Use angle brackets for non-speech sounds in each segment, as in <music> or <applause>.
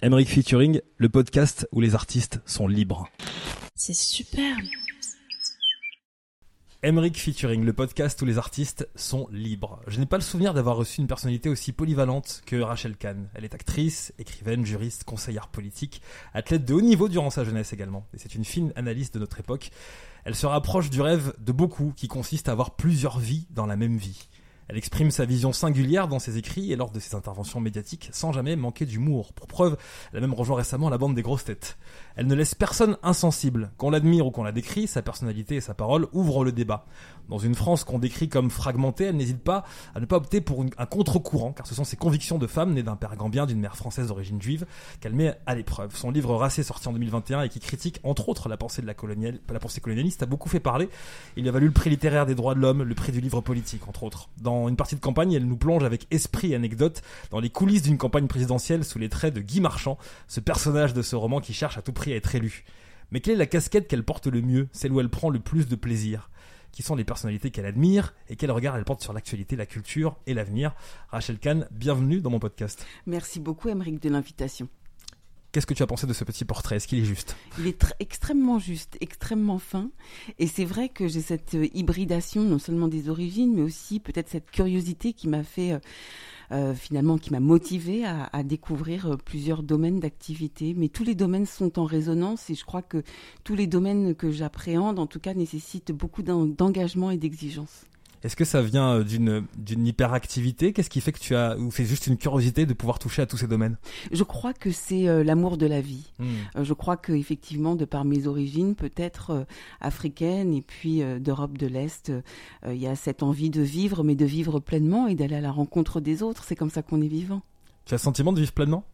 Emmerich Featuring, le podcast où les artistes sont libres. C'est super. Emmerich Featuring, le podcast où les artistes sont libres. Je n'ai pas le souvenir d'avoir reçu une personnalité aussi polyvalente que Rachel Kahn. Elle est actrice, écrivaine, juriste, conseillère politique, athlète de haut niveau durant sa jeunesse également. Et c'est une fine analyste de notre époque. Elle se rapproche du rêve de beaucoup qui consiste à avoir plusieurs vies dans la même vie. Elle exprime sa vision singulière dans ses écrits et lors de ses interventions médiatiques sans jamais manquer d'humour. Pour preuve, elle a même rejoint récemment la bande des grosses têtes. Elle ne laisse personne insensible. Qu'on l'admire ou qu'on la décrit, sa personnalité et sa parole ouvrent le débat. Dans une France qu'on décrit comme fragmentée, elle n'hésite pas à ne pas opter pour un contre-courant, car ce sont ses convictions de femme nées d'un père gambien, d'une mère française d'origine juive, qu'elle met à l'épreuve. Son livre Racé, sorti en 2021 et qui critique entre autres la pensée de la, coloniale, la pensée colonialiste, a beaucoup fait parler. Il lui a valu le prix littéraire des droits de l'homme, le prix du livre politique, entre autres. Dans une partie de campagne, elle nous plonge avec esprit et anecdote dans les coulisses d'une campagne présidentielle sous les traits de Guy Marchand, ce personnage de ce roman qui cherche à tout prix à être élu. Mais quelle est la casquette qu'elle porte le mieux, celle où elle prend le plus de plaisir? Qui sont les personnalités qu'elle admire et quel regard elle porte sur l'actualité, la culture et l'avenir? Rachel Kahn, bienvenue dans mon podcast. Merci beaucoup, Émeric, de l'invitation. Qu'est-ce que tu as pensé de ce petit portrait? Est-ce qu'il est juste? Il est extrêmement juste, extrêmement fin. Et c'est vrai que j'ai cette euh, hybridation, non seulement des origines, mais aussi peut-être cette curiosité qui m'a fait euh, finalement qui m'a motivé à, découvrir euh, plusieurs domaines d'activité. Mais tous les domaines sont en résonance et je crois que tous les domaines que j'appréhende, en tout cas, nécessitent beaucoup d'engagement et d'exigence. Est-ce que ça vient euh, d'une d'une hyperactivité? Qu'est-ce qui fait que tu as ou c'est juste une curiosité de pouvoir toucher à tous ces domaines? Je crois que c'est euh, l'amour de la vie. Hmm. Euh, je crois que effectivement, de par mes origines, peut-être africaines et puis d'Europe de l'Est, il y a cette envie de vivre, mais de vivre pleinement et d'aller à la rencontre des autres. C'est comme ça qu'on est vivant. Tu as le sentiment de vivre pleinement?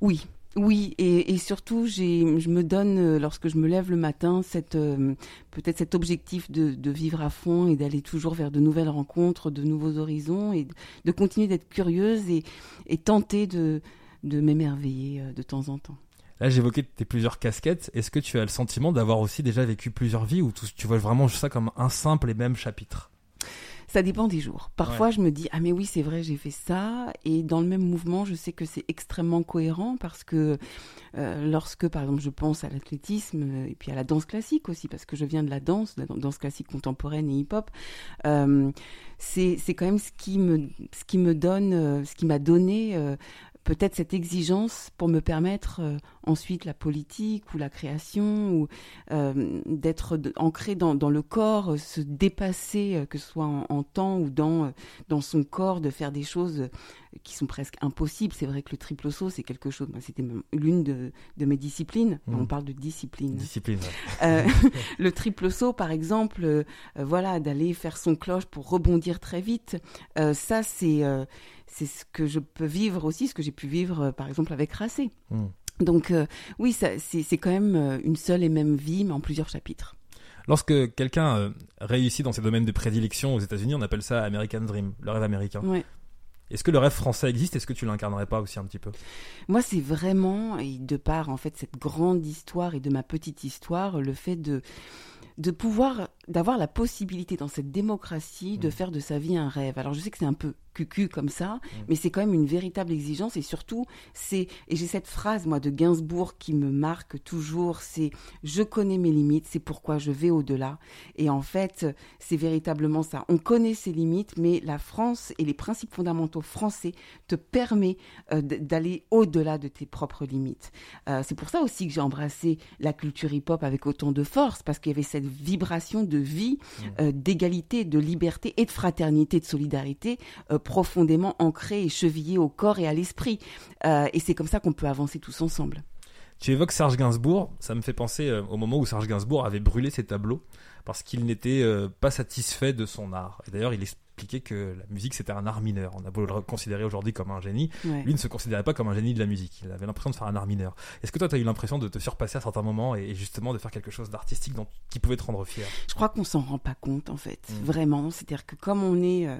Oui, oui, et, surtout, je me donne, euh, lorsque je me lève le matin, euh, peut-être cet objectif de, vivre à fond et d'aller toujours vers de nouvelles rencontres, de nouveaux horizons, et de, continuer d'être curieuse et, tenter de, m'émerveiller euh, de temps en temps. Là, j'évoquais tes plusieurs casquettes. Est-ce que tu as le sentiment d'avoir aussi déjà vécu plusieurs vies ou tu vois vraiment ça comme un simple et même chapitre? Ça dépend des jours. Parfois, je me dis ah mais oui c'est vrai j'ai fait ça et dans le même mouvement je sais que c'est extrêmement cohérent parce que euh, lorsque par exemple je pense à l'athlétisme euh, et puis à la danse classique aussi parce que je viens de la danse, de la danse classique contemporaine et hip-hop, euh, c'est quand même ce qui me ce qui me donne ce qui m'a donné peut-être cette exigence pour me permettre euh, ensuite la politique ou la création ou euh, d'être ancré dans, le corps, euh, se dépasser, que ce soit en, temps ou dans, dans son corps, de faire des choses qui sont presque impossibles. C'est vrai que le triple saut, c'est quelque chose, c'était l'une de, de, mes disciplines. Mmh. On parle de discipline. Discipline. <laughs> <laughs> le triple saut, par exemple, voilà, d'aller faire son cloche pour rebondir très vite, ça c'est c'est ce que je peux vivre aussi, ce que j'ai pu vivre euh, par exemple avec Racé. Hmm. Donc euh, oui, c'est quand même euh, une seule et même vie, mais en plusieurs chapitres. Lorsque quelqu'un réussit dans ses domaines de prédilection aux États-Unis, on appelle ça American Dream, le rêve américain. Est-ce que le rêve français existe? Est-ce que tu l'incarnerais pas aussi un petit peu? Moi, c'est vraiment, et de part en fait cette grande histoire et de ma petite histoire, le fait de de pouvoir, d'avoir la possibilité dans cette démocratie de mmh. faire de sa vie un rêve. Alors je sais que c'est un peu cucu comme ça, mm. mais c'est quand même une véritable exigence et surtout c'est et j'ai cette phrase moi de Gainsbourg qui me marque toujours, c'est je connais mes limites, c'est pourquoi je vais au-delà et en fait, c'est véritablement ça. On connaît ses limites mais la France et les principes fondamentaux français te permet euh, d'aller au-delà de tes propres limites. Euh, c'est pour ça aussi que j'ai embrassé la culture hip-hop avec autant de force parce qu'il y avait cette vibration de vie, mm. euh, d'égalité, de liberté et de fraternité, de solidarité profondément ancré et chevillé au corps et à l'esprit. Euh, et c'est comme ça qu'on peut avancer tous ensemble. Tu évoques Serge Gainsbourg, ça me fait penser euh, au moment où Serge Gainsbourg avait brûlé ses tableaux parce qu'il n'était euh, pas satisfait de son art. D'ailleurs, il, expliquait que la musique c'était un art mineur. On a beau le considérer aujourd'hui comme un génie, lui ne se considérait pas comme un génie de la musique. Il avait l'impression de faire un art mineur. Est-ce que toi tu as eu l'impression de te surpasser à certains moments et justement de faire quelque chose d'artistique qui pouvait te rendre fier? Je crois qu'on s'en rend pas compte en fait, mm. vraiment. C'est-à-dire que comme on est, euh,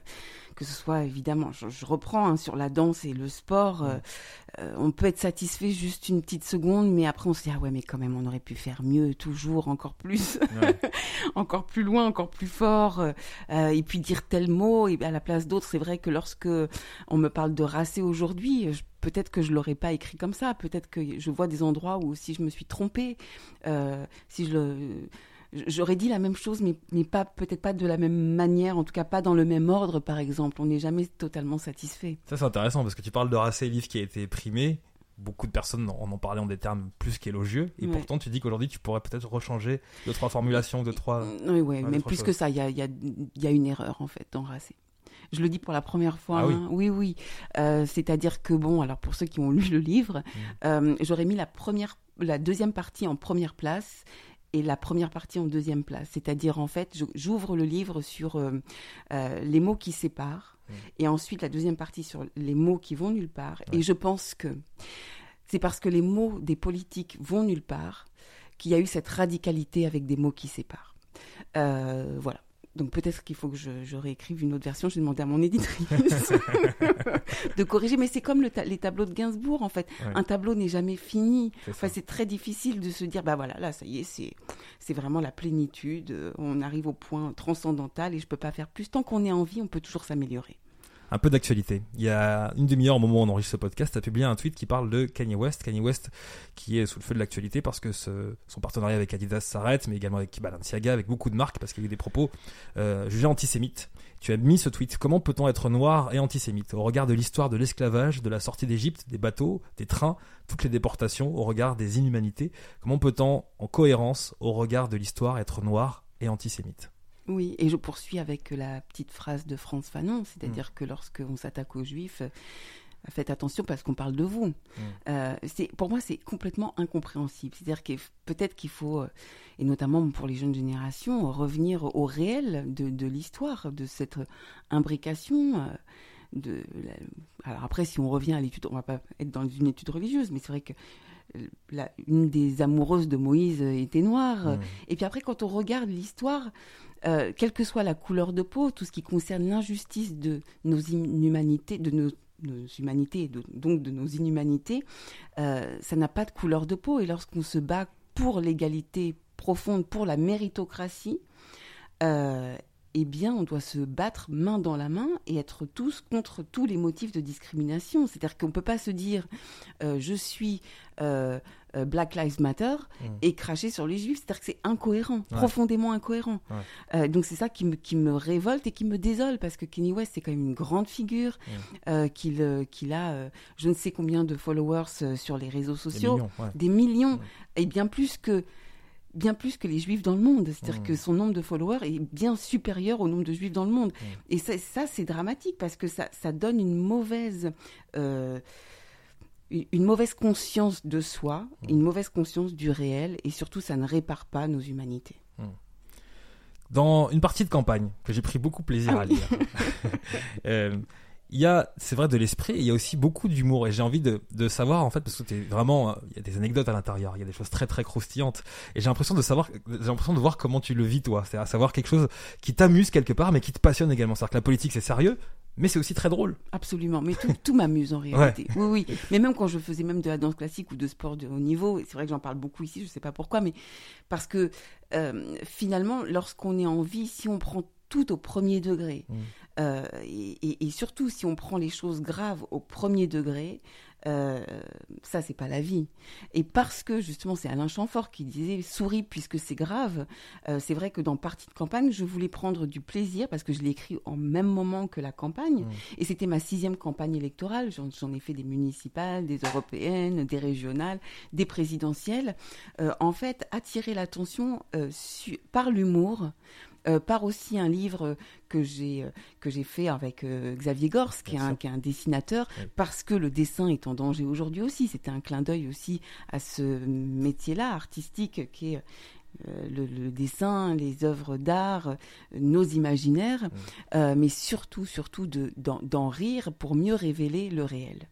que ce soit évidemment, je, reprends hein, sur la danse et le sport, mm. euh, euh, on peut être satisfait juste une petite seconde, mais après on se dit ah ouais mais quand même on aurait pu faire mieux, toujours encore plus, <laughs> encore plus loin, encore plus fort, et puis dire tel mot et à la place d'autres. C'est vrai que lorsque on me parle de racé aujourd'hui, peut-être que je l'aurais pas écrit comme ça. Peut-être que je vois des endroits où si je me suis trompée, euh, si je j'aurais dit la même chose, mais, mais pas peut-être pas de la même manière, en tout cas pas dans le même ordre, par exemple. On n'est jamais totalement satisfait. Ça, c'est intéressant parce que tu parles de Racé, livre qui a été primé. Beaucoup de personnes en ont parlé en des termes plus qu'élogieux. Et pourtant, tu dis qu'aujourd'hui, tu pourrais peut-être rechanger deux, trois formulations, deux, trois. Oui, oui, mais plus que ça, il y a, y, a, y a, une erreur, en fait, dans Racé. Je le dis pour la première fois. Ah oui, hein. oui. oui. Euh, C'est-à-dire que, bon, alors pour ceux qui ont lu le livre, mmh. euh, j'aurais mis la, première, la deuxième partie en première place et la première partie en deuxième place. C'est-à-dire, en fait, j'ouvre le livre sur euh, les mots qui séparent. Et ensuite la deuxième partie sur les mots qui vont nulle part. Ouais. Et je pense que c'est parce que les mots des politiques vont nulle part qu'il y a eu cette radicalité avec des mots qui séparent. Euh, voilà. Donc peut-être qu'il faut que je, je, réécrive une autre version. J'ai demandé à mon éditrice <laughs> de corriger. Mais c'est comme le ta les tableaux de Gainsbourg, en fait. Ouais. Un tableau n'est jamais fini. C'est enfin, très difficile de se dire, bah voilà, là, ça y est, c'est vraiment la plénitude. On arrive au point transcendantal et je peux pas faire plus. Tant qu'on est en vie, on peut toujours s'améliorer un peu d'actualité. Il y a une demi-heure au moment où on enregistre ce podcast, as publié un tweet qui parle de Kanye West. Kanye West qui est sous le feu de l'actualité parce que son partenariat avec Adidas s'arrête, mais également avec Balenciaga, avec beaucoup de marques, parce qu'il y a eu des propos euh, jugés antisémites. Tu as mis ce tweet. Comment peut-on être noir et antisémite au regard de l'histoire de l'esclavage, de la sortie d'Égypte, des bateaux, des trains, toutes les déportations, au regard des inhumanités? Comment peut-on, en cohérence, au regard de l'histoire, être noir et antisémite? Oui, et je poursuis avec la petite phrase de France Fanon, c'est-à-dire mmh. que lorsqu'on s'attaque aux juifs, faites attention parce qu'on parle de vous. Mmh. Euh, pour moi, c'est complètement incompréhensible. C'est-à-dire que peut-être qu'il faut, et notamment pour les jeunes générations, revenir au réel de, de l'histoire, de cette imbrication. De la... Alors après, si on revient à l'étude, on va pas être dans une étude religieuse, mais c'est vrai que la, une des amoureuses de Moïse était noire. Mmh. Et puis après, quand on regarde l'histoire, euh, quelle que soit la couleur de peau, tout ce qui concerne l'injustice de nos inhumanités, de nos, humanités, de, donc de nos inhumanités, euh, ça n'a pas de couleur de peau. Et lorsqu'on se bat pour l'égalité profonde, pour la méritocratie, euh, eh bien, on doit se battre main dans la main et être tous contre tous les motifs de discrimination. C'est-à-dire qu'on ne peut pas se dire je suis euh, Black Lives Matter mmh. et cracher sur les juifs. C'est-à-dire que c'est incohérent, ouais. profondément incohérent. Ouais. Euh, donc c'est ça qui me, qui me révolte et qui me désole parce que Kenny West, c'est quand même une grande figure, mmh. qu'il qu'il a je ne sais combien de followers sur les réseaux sociaux, des millions, ouais. des millions et bien plus que bien plus que les juifs dans le monde. C'est-à-dire mmh. que son nombre de followers est bien supérieur au nombre de juifs dans le monde. Mmh. Et ça, ça c'est dramatique parce que ça, ça donne une mauvaise... Euh, une mauvaise conscience de soi, mmh. une mauvaise conscience du réel, et surtout, ça ne répare pas nos humanités. Dans une partie de campagne que j'ai pris beaucoup plaisir à lire, <laughs> <laughs> euh, il y a, c'est vrai, de l'esprit, il y a aussi beaucoup d'humour. Et j'ai envie de, de, savoir, en fait, parce que t'es vraiment, il y a des anecdotes à l'intérieur, il y a des choses très très croustillantes. Et j'ai l'impression de savoir, j'ai l'impression de voir comment tu le vis, toi. C'est à savoir quelque chose qui t'amuse quelque part, mais qui te passionne également. C'est-à-dire que la politique, c'est sérieux, mais c'est aussi très drôle. Absolument, mais tout, tout m'amuse en <laughs> réalité. Ouais. Oui, oui. Mais même quand je faisais même de la danse classique ou de sport de haut niveau, c'est vrai que j'en parle beaucoup ici, je sais pas pourquoi, mais parce que euh, finalement, lorsqu'on est en vie, si on prend tout au premier degré, mmh. Euh, et, et, surtout, si on prend les choses graves au premier degré, euh, ça, c'est pas la vie. Et parce que, justement, c'est Alain Chamfort qui disait souris puisque c'est grave, euh, c'est vrai que dans Partie de campagne, je voulais prendre du plaisir parce que je l'ai écrit en même moment que la campagne. Mmh. Et c'était ma sixième campagne électorale. J'en ai fait des municipales, des européennes, des régionales, des présidentielles. Euh, en fait, attirer l'attention par l'humour euh, par aussi un livre que j'ai euh, que j'ai fait avec euh, Xavier Gors, qui est, un, qui est, un, dessinateur, oui. parce que le dessin est en danger aujourd'hui aussi. C'était un clin d'œil aussi à ce métier-là artistique qui est le, le, dessin, les œuvres d'art, nos imaginaires, mmh. euh, mais surtout, surtout d'en de, rire pour mieux révéler le réel.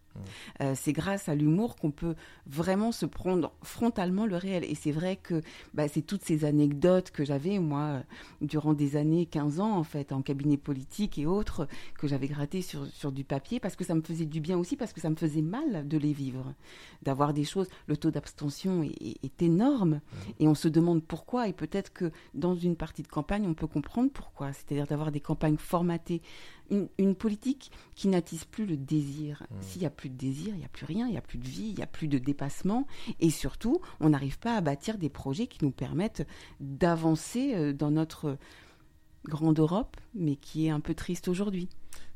Euh, c'est grâce à l'humour qu'on peut vraiment se prendre frontalement le réel. Et c'est vrai que bah, c'est toutes ces anecdotes que j'avais, moi, durant des années, 15 ans, en fait, en cabinet politique et autres, que j'avais gratté sur, sur du papier, parce que ça me faisait du bien aussi, parce que ça me faisait mal de les vivre. D'avoir des choses, le taux d'abstention est, énorme, et on se demande pourquoi, et peut-être que dans une partie de campagne, on peut comprendre pourquoi. C'est-à-dire d'avoir des campagnes formatées une, politique qui n'attise plus le désir. Mmh. S'il n'y a plus de désir, il n'y a plus rien, il n'y a plus de vie, il n'y a plus de dépassement. Et surtout, on n'arrive pas à bâtir des projets qui nous permettent d'avancer euh, dans notre grande Europe, mais qui est un peu triste aujourd'hui.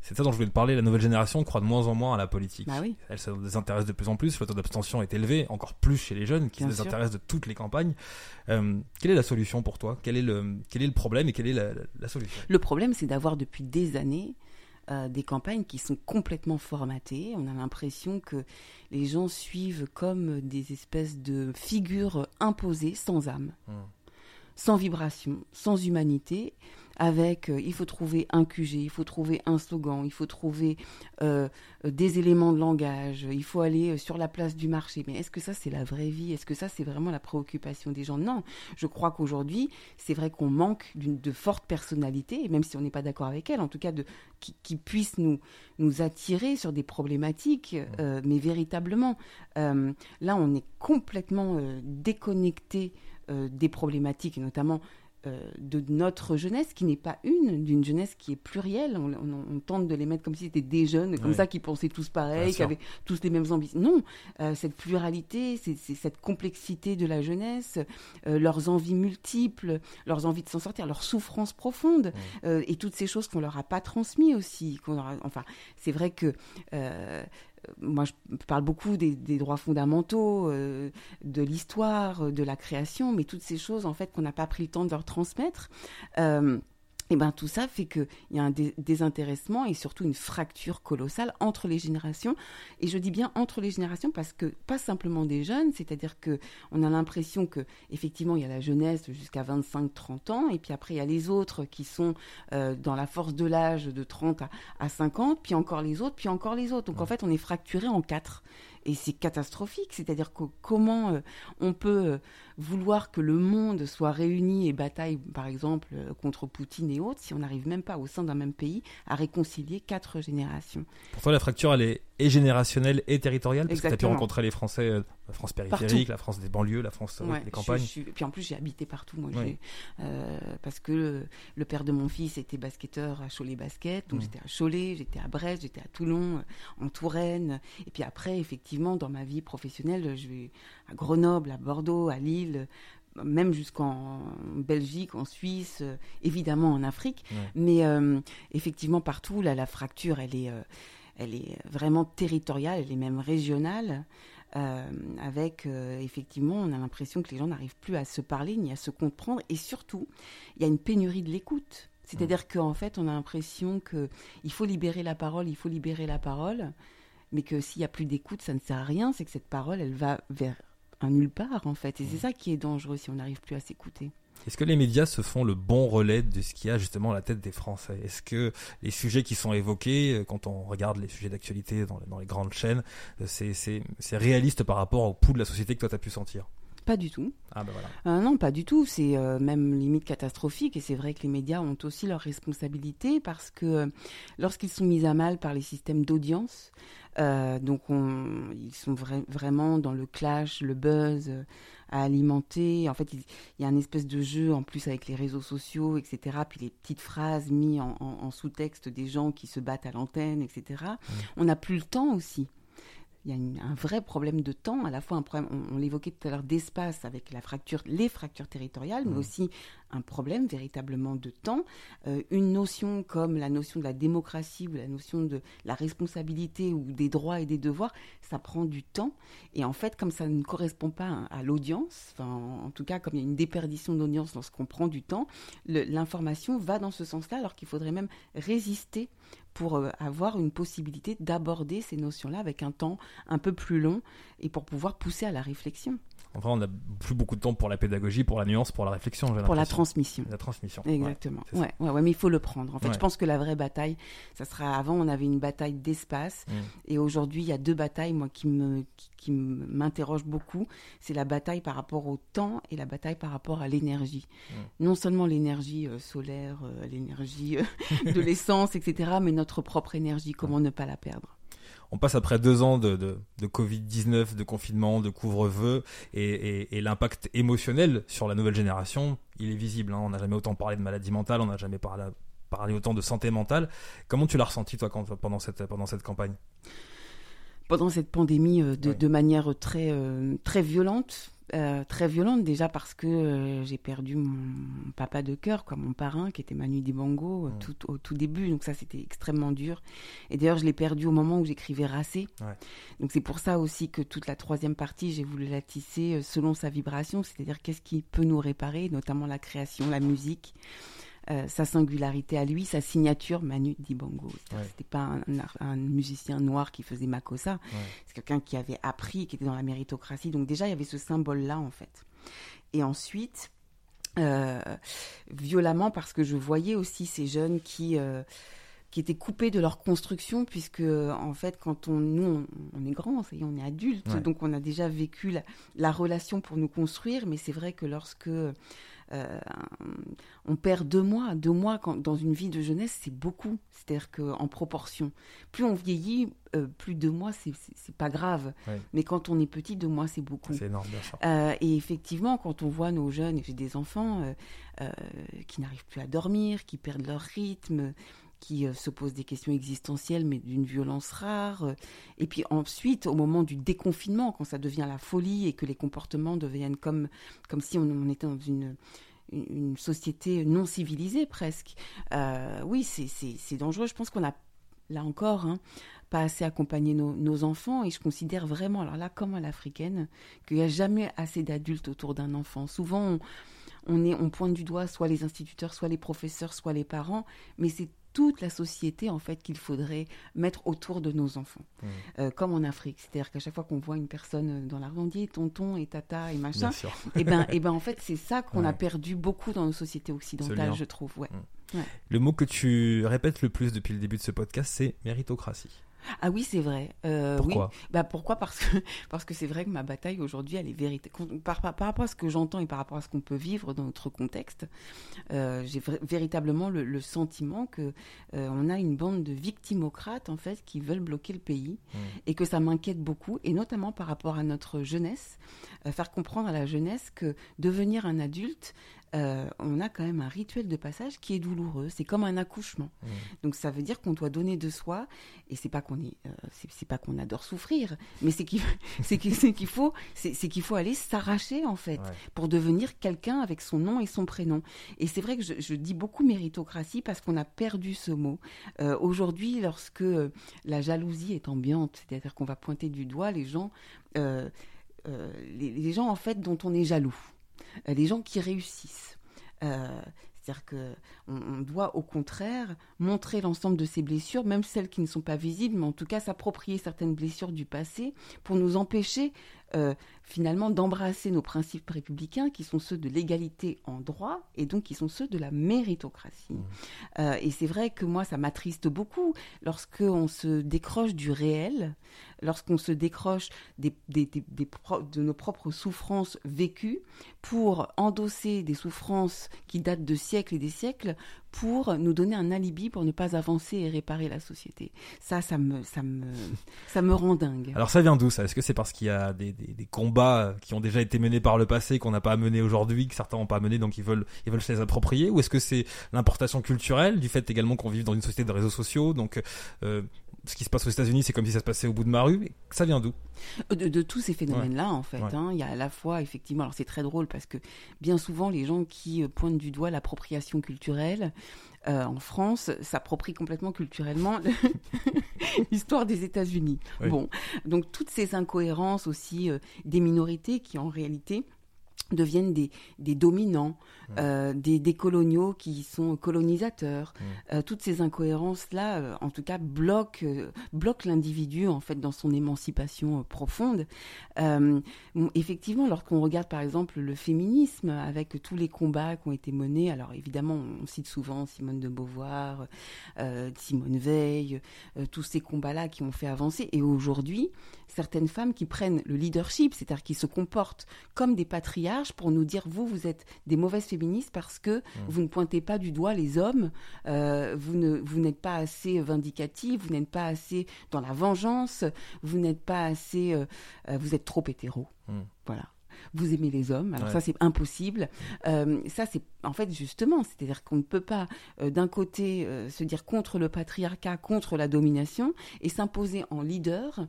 C'est ça dont je voulais te parler. La nouvelle génération croit de moins en moins à la politique. Bah oui. Elle se désintéresse de plus en plus. Le taux d'abstention est élevé, encore plus chez les jeunes qui se désintéressent de toutes les campagnes. Euh, quelle est la solution pour toi? Quel est, le, quel est le problème et quelle est la, solution? Le problème, c'est d'avoir depuis des années euh, des campagnes qui sont complètement formatées. On a l'impression que les gens suivent comme des espèces de figures imposées sans âme, hmm. sans vibration, sans humanité avec euh, il faut trouver un QG, il faut trouver un slogan, il faut trouver euh, des éléments de langage, il faut aller euh, sur la place du marché. Mais est-ce que ça c'est la vraie vie? Est-ce que ça c'est vraiment la préoccupation des gens? Non. Je crois qu'aujourd'hui, c'est vrai qu'on manque de fortes personnalités, même si on n'est pas d'accord avec elles, en tout cas de, qui, puissent nous, nous attirer sur des problématiques, mais véritablement. là, on est complètement déconnecté des problématiques, et notamment de notre jeunesse, qui n'est pas une, d'une jeunesse qui est plurielle. On, tente de les mettre comme si c'était des jeunes, comme ça, qui pensaient tous pareil, qui avaient tous les mêmes ambitions. Non, euh, cette pluralité, c'est, cette complexité de la jeunesse, euh, leurs envies multiples, leurs envies de s'en sortir, leurs souffrances profondes, et toutes ces choses qu'on leur a pas transmis aussi. enfin, c'est vrai que moi, je parle beaucoup des, droits fondamentaux, euh, de l'histoire, de la création, mais toutes ces choses, en fait, qu'on n'a pas pris le temps de leur transmettre. Euh, et ben tout ça fait qu'il y a un désintéressement et surtout une fracture colossale entre les générations. Et je dis bien entre les générations parce que pas simplement des jeunes, c'est-à-dire que on a l'impression que effectivement il y a la jeunesse jusqu'à 25-30 ans et puis après il y a les autres qui sont euh, dans la force de l'âge de 30 à, à, 50, puis encore les autres, puis encore les autres. Donc en fait on est fracturé en quatre et c'est catastrophique. C'est-à-dire que comment euh, on peut euh, vouloir que le monde soit réuni et bataille, par exemple, euh, contre Poutine et autres, si on n'arrive même pas au sein d'un même pays à réconcilier quatre générations. Pour toi, la fracture, elle est et générationnelle et territoriale Parce que tu as pu rencontrer les Français, la France périphérique, la France des banlieues, la France des campagnes. et Puis en plus, j'ai habité partout, moi. parce que le, père de mon fils était basketteur à Cholet Basket, donc mmh. j'étais à Cholet, j'étais à Brest, j'étais à Toulon, en Touraine. Et puis après, effectivement, dans ma vie professionnelle, je vais à Grenoble, à Bordeaux, à Lille, même jusqu'en Belgique, en Suisse, évidemment en Afrique. Mais euh, effectivement, partout, là, la fracture, elle est, euh, elle est vraiment territoriale, elle est même régionale. Euh, avec effectivement, on a l'impression que les gens n'arrivent plus à se parler ni à se comprendre, et surtout, il y a une pénurie de l'écoute. C'est-à-dire qu'en fait, on a l'impression qu'il faut libérer la parole, il faut libérer la parole, mais que s'il n'y a plus d'écoute, ça ne sert à rien, c'est que cette parole, elle va vers un nulle part, en fait. Et c'est ça qui est dangereux si on n'arrive plus à s'écouter. Est-ce que les médias se font le bon relais de ce qu'il y a justement à la tête des Français? Est-ce que les sujets qui sont évoqués, euh, quand on regarde les sujets d'actualité dans, les grandes chaînes, euh, c'est réaliste par rapport au pouls de la société que toi tu as pu sentir? Pas du tout. Ah ben voilà. Euh, non, pas du tout. C'est même limite catastrophique. Et c'est vrai que les médias ont aussi leur responsabilité parce que lorsqu'ils sont mis à mal par les systèmes d'audience, euh, donc ils sont vraiment dans le clash, le buzz euh, à alimenter. En fait, il, y a un espèce de jeu en plus avec les réseaux sociaux, etc. Puis les petites phrases mises en, sous-texte des gens qui se battent à l'antenne, etc. On n'a plus le temps aussi il y a un vrai problème de temps, à la fois un problème, on, l'évoquait tout à l'heure, d'espace avec la fracture, les fractures territoriales, mais mmh. aussi un problème véritablement de temps. Euh, une notion comme la notion de la démocratie ou la notion de la responsabilité ou des droits et des devoirs, ça prend du temps. Et en fait, comme ça ne correspond pas à, l'audience, en, tout cas, comme il y a une déperdition d'audience lorsqu'on prend du temps, l'information va dans ce sens-là, alors qu'il faudrait même résister pour euh, avoir une possibilité d'aborder ces notions-là avec un temps un peu plus long et pour pouvoir pousser à la réflexion. Enfin, on n'a plus beaucoup de temps pour la pédagogie, pour la nuance, pour la réflexion. Pour la transmission. La transmission. Exactement. Ouais, ouais, ouais, mais il faut le prendre. En fait, je pense que la vraie bataille, ça sera avant, on avait une bataille d'espace. Mm. Et aujourd'hui, il y a deux batailles, moi, qui me, qui, m'interrogent beaucoup. C'est la bataille par rapport au temps et la bataille par rapport à l'énergie. Mm. Non seulement l'énergie euh, solaire, euh, l'énergie euh, <laughs> de l'essence, etc., mais notre propre énergie, comment ne pas la perdre on passe après deux ans de, de, Covid-19, de confinement, de couvre-feu, et, l'impact émotionnel sur la nouvelle génération, il est visible. Hein. On n'a jamais autant parlé de maladie mentale, on n'a jamais parlé, parlé, autant de santé mentale. Comment tu l'as ressenti, toi, quand, pendant, cette, pendant cette campagne? Pendant cette pandémie, euh, de, manière très, euh, très violente, euh, très violente déjà parce que euh, j'ai perdu mon papa de cœur, quoi, mon parrain qui était Manu Dibango euh, mm. tout, au tout début. Donc ça, c'était extrêmement dur. Et d'ailleurs, je l'ai perdu au moment où j'écrivais Racé. Donc c'est pour ça aussi que toute la troisième partie, j'ai voulu la tisser selon sa vibration, c'est-à-dire qu'est-ce qui peut nous réparer, notamment la création, la musique. Euh, sa singularité à lui, sa signature, Manu Dibango. C'était pas un, musicien noir qui faisait Makossa, c'est quelqu'un qui avait appris, qui était dans la méritocratie. Donc déjà, il y avait ce symbole-là, en fait. Et ensuite, euh, violemment, parce que je voyais aussi ces jeunes qui... Euh, qui étaient coupés de leur construction puisque en fait quand on nous on, est grand ça y est, on est adulte donc on a déjà vécu la, la relation pour nous construire mais c'est vrai que lorsque euh, on perd deux mois. Deux mois quand, dans une vie de jeunesse, c'est beaucoup. C'est-à-dire qu'en proportion, plus on vieillit, euh, plus deux mois, c'est pas grave. Mais quand on est petit, deux mois, c'est beaucoup. C'est énorme, bien sûr. Euh, et effectivement, quand on voit nos jeunes, j'ai des enfants qui n'arrivent plus à dormir, qui perdent leur rythme, qui se posent des questions existentielles, mais d'une violence rare. Et puis ensuite, au moment du déconfinement, quand ça devient la folie et que les comportements deviennent comme, comme si on, était dans une, une société non civilisée presque. Euh, oui, c'est dangereux. Je pense qu'on a, là encore, hein, pas assez accompagné nos, enfants et je considère vraiment, alors là, comme à l'africaine, qu'il n'y a jamais assez d'adultes autour d'un enfant. Souvent, on, est, on pointe du doigt soit les instituteurs, soit les professeurs, soit les parents, mais c'est toute la société en fait qu'il faudrait mettre autour de nos enfants, mmh. euh, comme en Afrique. C'est-à-dire qu'à chaque fois qu'on voit une personne dans la rue, on dit tonton et tata et machin. et ben, <laughs> et ben en fait c'est ça qu'on a perdu beaucoup dans nos sociétés occidentales, je trouve. Ouais. Mmh. Le mot que tu répètes le plus depuis le début de ce podcast, c'est méritocratie. Ah oui, c'est vrai. Euh, pourquoi bah Pourquoi? Parce que <laughs> parce que c'est vrai que ma bataille aujourd'hui, elle est vérité. Par, par, rapport à ce que j'entends et par rapport à ce qu'on peut vivre dans notre contexte, euh, j'ai véritablement le, sentiment que euh, on a une bande de victimocrates en fait qui veulent bloquer le pays mmh. et que ça m'inquiète beaucoup et notamment par rapport à notre jeunesse, faire comprendre à la jeunesse que devenir un adulte, euh, on a quand même un rituel de passage qui est douloureux. C'est comme un accouchement. Mmh. Donc ça veut dire qu'on doit donner de soi. Et c'est pas qu'on est, euh, c'est pas qu'on adore souffrir, mais c'est qu'il, <laughs> c'est qu'il faut, c'est qu'il faut aller s'arracher en fait pour devenir quelqu'un avec son nom et son prénom. Et c'est vrai que je, dis beaucoup méritocratie parce qu'on a perdu ce mot. Euh, aujourd'hui, lorsque la jalousie est ambiante, c'est-à-dire qu'on va pointer du doigt les gens, les gens en fait dont on est jaloux. Euh, les gens qui réussissent. Euh, c'est-à-dire qu'on on doit au contraire montrer l'ensemble de ces blessures, même celles qui ne sont pas visibles, mais en tout cas s'approprier certaines blessures du passé pour nous empêcher euh, finalement d'embrasser nos principes républicains qui sont ceux de l'égalité en droit et donc qui sont ceux de la méritocratie. Mmh. Euh, et c'est vrai que moi, ça m'attriste beaucoup lorsqu'on se décroche du réel, lorsqu'on se décroche des, de nos propres souffrances vécues pour endosser des souffrances qui datent de siècles et des siècles pour nous donner un alibi pour ne pas avancer et réparer la société. Ça, ça me, ça me, ça me rend dingue. Alors ça vient d'où ça? Est-ce que c'est parce qu'il y a des, des, combats qui ont déjà été menés par le passé qu'on n'a pas à mener aujourd'hui, que certains n'ont pas mené, donc ils veulent, ils veulent se les approprier Ou est-ce que c'est l'importation culturelle du fait également qu'on vive dans une société de réseaux sociaux, donc euh, ce qui se passe aux États-Unis, c'est comme si ça se passait au bout de ma rue. Ça vient d'où? De, tous ces phénomènes-là, en fait. Hein. il y a à la fois, effectivement, alors c'est très drôle parce que bien souvent, les gens qui euh, pointent du doigt l'appropriation culturelle euh, en France s'approprient complètement culturellement <laughs> l'histoire des États-Unis. Bon, donc toutes ces incohérences aussi euh, des minorités qui, en réalité, deviennent des, des dominants. Euh, des, des coloniaux qui sont colonisateurs. Mmh. Euh, toutes ces incohérences-là, euh, en tout cas, bloquent, bloquent l'individu en fait dans son émancipation profonde. Effectivement, lorsqu'on regarde par exemple le féminisme avec tous les combats qui ont été menés, alors évidemment, on cite souvent Simone de Beauvoir, Simone Veil, tous ces combats-là qui ont fait avancer. Et aujourd'hui, certaines femmes qui prennent le leadership, c'est-à-dire qui se comportent comme des patriarches pour nous dire vous, vous êtes des mauvaises féministes parce que vous ne pointez pas du doigt les hommes, euh, vous ne vous n'êtes pas assez vindicatif, vous n'êtes pas assez dans la vengeance, vous n'êtes pas assez, euh, euh, vous êtes trop hétéro. Mm. Voilà. Vous aimez les hommes, alors Ouais. ça c'est impossible. Euh, ça c'est en fait justement, c'est-à-dire qu'on ne peut pas euh, d'un côté euh, se dire contre le patriarcat, contre la domination et s'imposer en leader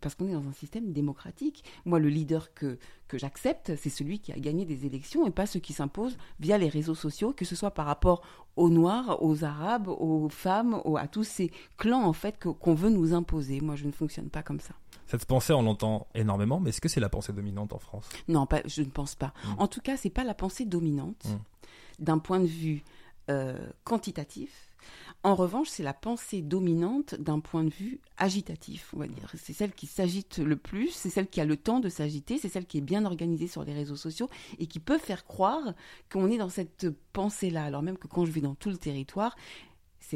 parce qu'on est dans un système démocratique. Moi, le leader que, que j'accepte, c'est celui qui a gagné des élections et pas ceux qui s'imposent via les réseaux sociaux, que ce soit par rapport aux Noirs, aux Arabes, aux femmes, aux- à tous ces clans en fait que- qu'on veut nous imposer. Moi, je ne fonctionne pas comme ça. Cette pensée, on l'entend énormément, mais est-ce que c'est la pensée dominante en France? Non, pas, je ne pense pas. Mm. En tout cas, c'est pas la pensée dominante d'un point de vue euh, quantitatif. En revanche, c'est la pensée dominante d'un point de vue agitatif, on va dire. C'est celle qui s'agite le plus, c'est celle qui a le temps de s'agiter, c'est celle qui est bien organisée sur les réseaux sociaux et qui peut faire croire qu'on est dans cette pensée-là. Alors même que quand je vais dans tout le territoire,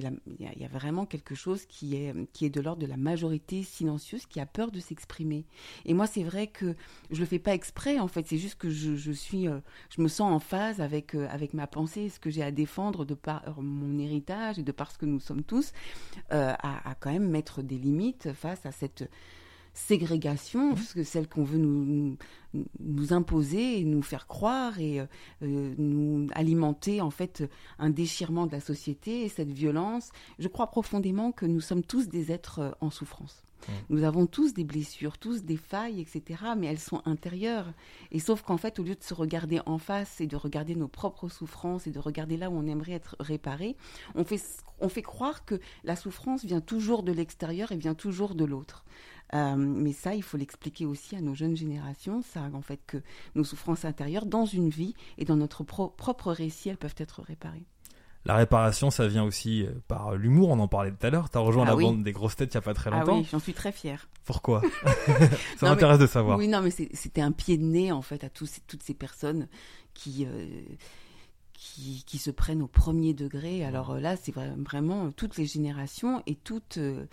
il y, a- vraiment quelque chose qui est, qui est de l'ordre de la majorité silencieuse qui a peur de s'exprimer. Et moi, c'est vrai que je le fais pas exprès, en fait. C'est juste que je, je suis, euh, je me sens en phase avec, euh, avec ma pensée, ce que j'ai à défendre de par mon héritage et de par ce que nous sommes tous, euh, à, à quand même mettre des limites face à cette ségrégation, parce que celle qu'on veut nous, nous, nous imposer et nous faire croire et euh, euh, nous alimenter en fait un déchirement de la société et cette violence. Je crois profondément que nous sommes tous des êtres euh, en souffrance. Nous avons tous des blessures, tous des failles, etc. Mais elles sont intérieures. Et sauf qu'en fait, au lieu de se regarder en face et de regarder nos propres souffrances et de regarder là où on aimerait être réparé, on fait, on fait croire que la souffrance vient toujours de l'extérieur et vient toujours de l'autre. Euh, mais ça, il faut l'expliquer aussi à nos jeunes générations, ça, en fait, que nos souffrances intérieures, dans une vie et dans notre pro- propre récit, elles peuvent être réparées. La réparation, ça vient aussi euh, par l'humour, on en parlait tout à l'heure. T'as rejoint Ah la oui. bande des grosses têtes il y a pas très Ah longtemps. oui, j'en suis très fière. Pourquoi <laughs> Ça m'intéresse de savoir. Oui, non, mais c'était un pied de nez, en fait, à tous, toutes ces personnes qui, euh, qui, qui se prennent au premier degré. Alors euh, là, c'est vra- vraiment toutes les générations et toutes, euh,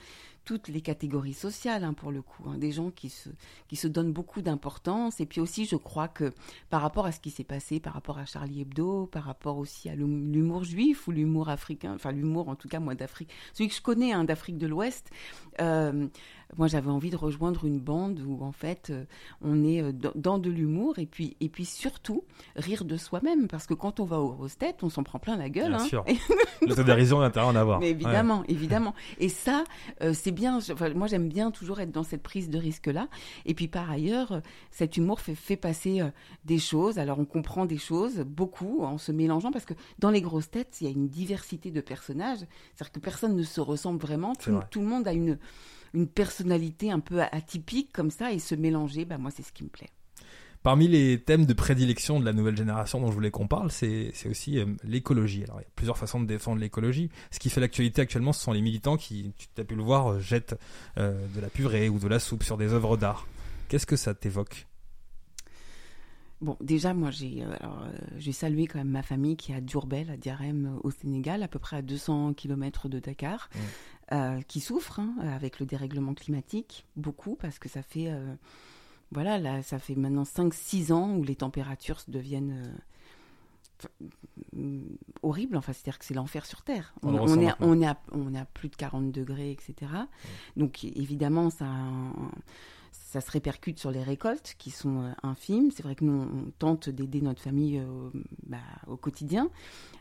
toutes les catégories sociales, hein, pour le coup. hein. des gens qui se, qui se donnent beaucoup d'importance. Et puis aussi, je crois que par rapport à ce qui s'est passé, par rapport à Charlie Hebdo, par rapport aussi à l'hum- l'humour juif ou l'humour africain, enfin l'humour en tout cas, moi, d'Afrique, celui que je connais, hein, d'Afrique de l'Ouest, euh, moi j'avais envie de rejoindre une bande où en fait euh, on est euh, dans, de l'humour et puis, et puis surtout rire de soi-même parce que quand on va aux grosses têtes on s'en prend plein la gueule. Bien hein. sûr. <laughs> L'autodérision, il y a intérêt à en avoir. mais Ouais. évidemment, <laughs> évidemment. Et ça, euh, c'est bien. enfin, moi, j'aime bien toujours être dans cette prise de risque-là. Et puis, par ailleurs, cet humour fait, fait passer euh, des choses. Alors, on comprend des choses, beaucoup, en se mélangeant, parce que dans les grosses têtes, il y a une diversité de personnages. C'est-à-dire que personne ne se ressemble vraiment. C'est Tout, vrai. tout le monde a une, une personnalité un peu atypique, comme ça, et se mélanger, bah, moi, c'est ce qui me plaît. Parmi les thèmes de prédilection de la nouvelle génération dont je voulais qu'on parle, c'est aussi euh, l'écologie. Alors, il y a plusieurs façons de défendre l'écologie. Ce qui fait l'actualité actuellement, ce sont les militants qui, tu as pu le voir, euh, jettent euh, de la purée ou de la soupe sur des œuvres d'art. Qu'est-ce que ça t'évoque? Bon, déjà, moi, j'ai euh, salué quand même ma famille qui est à Diourbel, à Diarem, euh, au Sénégal, à peu près à 200 km de Dakar, Mm. Euh, qui souffre hein, avec le dérèglement climatique, beaucoup, parce que ça fait, euh, voilà, là, ça fait maintenant 5-6 ans où les températures deviennent euh, mm, horribles. Enfin, c'est-à-dire que c'est l'enfer sur Terre. On On, est, on, est à, on est à plus de 40 degrés, etc. Donc, évidemment, ça a un- ça se répercute sur les récoltes qui sont euh, infimes. C'est vrai que nous, on tente d'aider notre famille euh, bah, au quotidien.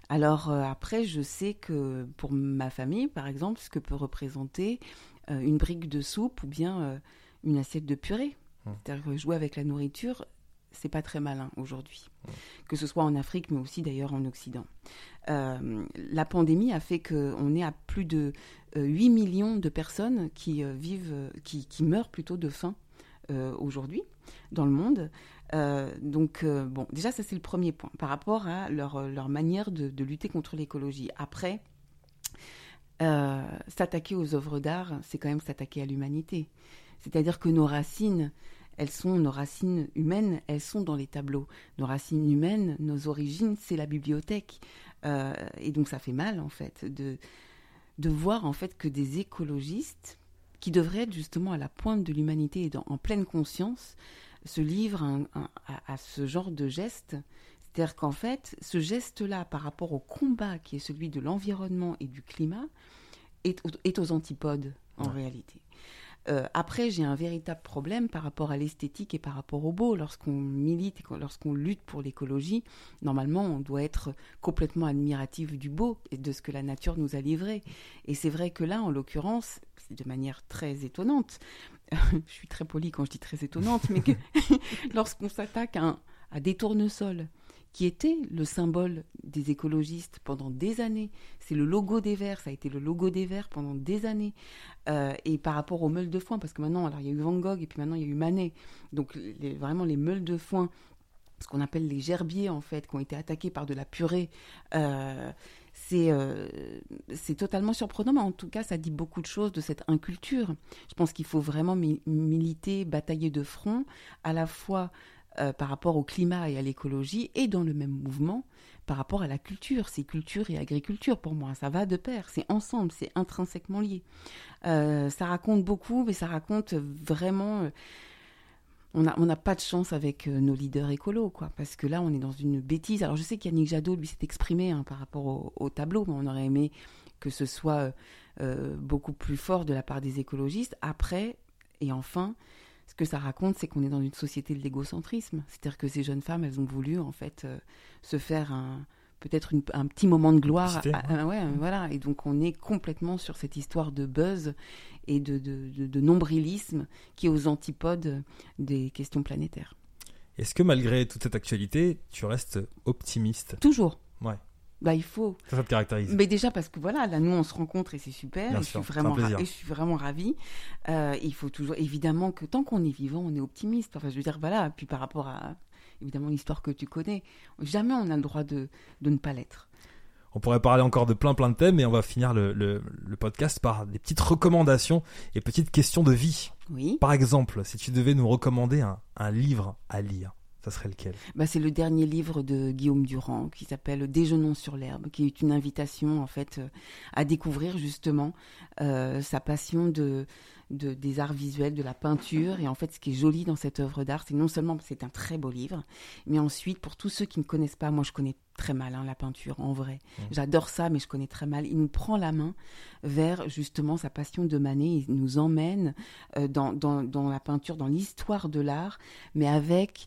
Alors euh, après, je sais que pour ma famille, par exemple, ce que peut représenter une brique de soupe ou bien une assiette de purée. Hum. C'est-à-dire que jouer avec la nourriture, c'est pas très malin aujourd'hui. Que ce soit en Afrique, mais aussi d'ailleurs en Occident. Euh, la pandémie a fait qu'on est à plus de euh, 8 millions de personnes qui vivent, qui, qui meurent plutôt de faim aujourd'hui dans le monde. donc, bon, déjà, ça c'est le premier point par rapport à leur, leur manière de, de lutter contre l'écologie. Après, s'attaquer aux œuvres d'art, c'est quand même s'attaquer à l'humanité. C'est-à-dire que nos racines, elles sont nos racines humaines, elles sont dans les tableaux. Nos racines humaines, nos origines, c'est la bibliothèque. Euh, et donc ça fait mal en fait de, de voir en fait que des écologistes qui devraient être justement à la pointe de l'humanité et en pleine conscience se livrent à, ce genre de geste. C'est-à-dire qu'en fait, ce geste-là par rapport au combat qui est celui de l'environnement et du climat est, est aux antipodes en réalité. Euh, après, j'ai un véritable problème par rapport à l'esthétique et par rapport au beau. Lorsqu'on milite, lorsqu'on lutte pour l'écologie, normalement, on doit être complètement admiratif du beau et de ce que la nature nous a livré. Et c'est vrai que là, en l'occurrence, de manière très étonnante. <laughs> je suis très polie quand je dis très étonnante, mais <laughs> lorsqu'on s'attaque à des tournesols qui était le symbole des écologistes pendant des années. C'est le logo des Verts, ça a été le logo des Verts pendant des années. Euh, et par rapport aux meules de foin, parce que maintenant, alors il y a eu Van Gogh et puis maintenant il y a eu Manet. Donc vraiment les meules de foin, ce qu'on appelle les gerbiers en fait, qui ont été attaqués par de la purée. Euh, euh, c'est totalement surprenant, mais en tout cas, ça dit beaucoup de choses de cette inculture. Je pense qu'il faut vraiment militer, batailler de front, à la fois euh, par rapport au climat et à l'écologie, et dans le même mouvement par rapport à la culture. C'est culture et agriculture pour moi, ça va de pair, c'est ensemble, c'est intrinsèquement lié. Euh, ça raconte beaucoup, mais ça raconte vraiment... Euh, on n'a on pas de chance avec nos leaders écolos, quoi, parce que là, on est dans une bêtise. Alors, je sais qu'Yannick Jadot, lui, s'est exprimé hein, par rapport au, au, tableau, mais on aurait aimé que ce soit beaucoup plus fort de la part des écologistes. Après, et enfin, ce que ça raconte, c'est qu'on est dans une société de l'égocentrisme. C'est-à-dire que ces jeunes femmes, elles ont voulu en fait euh, se faire un peut-être un petit moment de gloire. ouais, voilà. Et donc on est complètement sur cette histoire de buzz et de, de, de nombrilisme qui est aux antipodes des questions planétaires. Est-ce que malgré toute cette actualité, tu restes optimiste? Toujours. Ouais bah il faut. Ça, te caractérise. Mais déjà parce que voilà, là nous on se rencontre et c'est super. et, je suis vraiment et je suis vraiment ravie. Euh, il faut toujours, évidemment que tant qu'on est vivant, on est optimiste. Enfin, je veux dire, voilà. Puis par rapport à évidemment l'histoire que tu connais, jamais on a le droit de, de ne pas l'être. On pourrait parler encore de plein plein de thèmes, mais on va finir le, le, le, podcast par des petites recommandations et petites questions de vie. Oui. Par exemple, si tu devais nous recommander un, un livre à lire, ça serait lequel? Bah, C'est le dernier livre de Guillaume Durand qui s'appelle Déjeunons sur l'herbe, qui est une invitation en fait euh, à découvrir justement euh, sa passion de, de, des arts visuels, de la peinture. Et en fait, ce qui est joli dans cette œuvre d'art, c'est non seulement c'est un très beau livre, mais ensuite pour tous ceux qui ne connaissent pas, moi je connais très mal hein, la peinture en vrai. Mmh. J'adore ça, mais je connais très mal. Il nous prend la main vers justement sa passion de Manet. Il nous emmène euh, dans, dans, dans la peinture, dans l'histoire de l'art, mais avec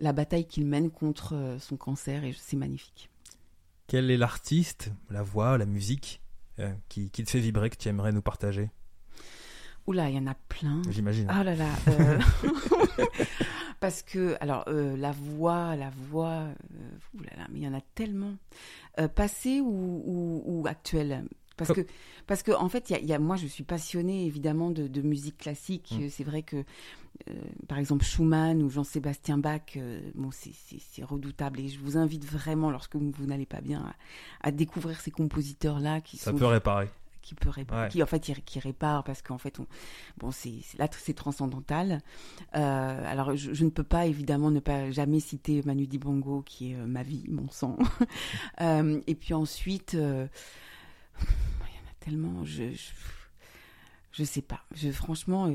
la bataille qu'il mène contre euh, son cancer et c'est magnifique. Quel est l'artiste, la voix, la musique euh, qui, te fait vibrer, que tu aimerais nous partager? Oula, il y en a plein. J'imagine. Ah là là. Euh, <laughs> <laughs> parce que, alors, la voix, la voix, oulala, mais il y en a tellement. passé ou, ou, actuelle parce que, parce que en fait, y y a, moi, je suis passionnée évidemment de, musique classique. Mm. C'est vrai que euh, par exemple Schumann ou Jean-Sébastien Bach, euh, bon, c'est redoutable. Et je vous invite vraiment, lorsque vous, n'allez pas bien, à, découvrir ces compositeurs-là qui Ça peut réparer. Qui peut réparer, qui en fait qui, répare parce qu'en fait, on, bon, c'est là c'est transcendantal. Euh, alors, je, ne peux pas évidemment ne pas jamais citer Manu Dibango, qui est ma vie, mon sang. <laughs> et puis ensuite, il y en a tellement, je, je, je sais pas. Je, franchement,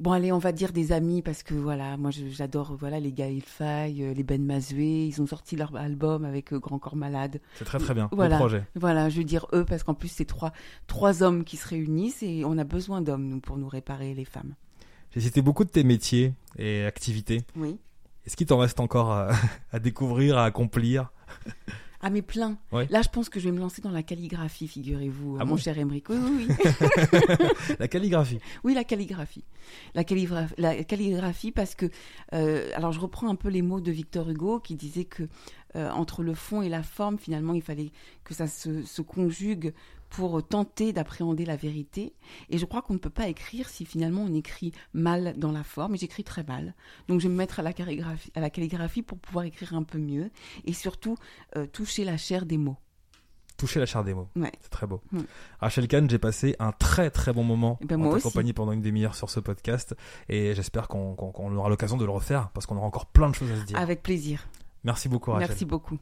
Bon, allez, on va dire des amis parce que voilà, moi j'adore voilà les Gaël Faye, euh, les Ben Mazoué, ils ont sorti leur album avec euh, Grand Corps Malade. C'est très très bien, voilà, projet. Voilà, je veux dire eux parce qu'en plus c'est trois trois hommes qui se réunissent et on a besoin d'hommes nous pour nous réparer les femmes. J'ai cité beaucoup de tes métiers et activités. Oui. Est-ce qu'il t'en reste encore à, <laughs> à découvrir, à accomplir? Ah, mais plein. Là, je pense que je vais me lancer dans la calligraphie, figurez-vous, ah mon cher Emmerich. Oui, oui, oui. <laughs> la calligraphie. Oui, la calligraphie. La, calligraphie, la calligraphie parce que, euh, alors je reprends un peu les mots de Victor Hugo qui disait que euh, entre le fond et la forme, finalement, il fallait que ça se, se conjugue pour tenter d'appréhender la vérité. Et je crois qu'on ne peut pas écrire si finalement on écrit mal dans la forme. Et j'écris très mal. Donc je vais me mettre à la calligraphie, à la calligraphie pour pouvoir écrire un peu mieux et surtout euh, toucher la chair des mots toucher la chair des mots. Ouais. C'est très beau. Rachel Kahn, j'ai passé un très très bon moment Eh ben, en pendant une demi-heure sur ce podcast et j'espère qu'on aura l'occasion de le refaire parce qu'on aura encore plein de choses à se dire. Avec plaisir. Merci beaucoup Rachel. Merci beaucoup.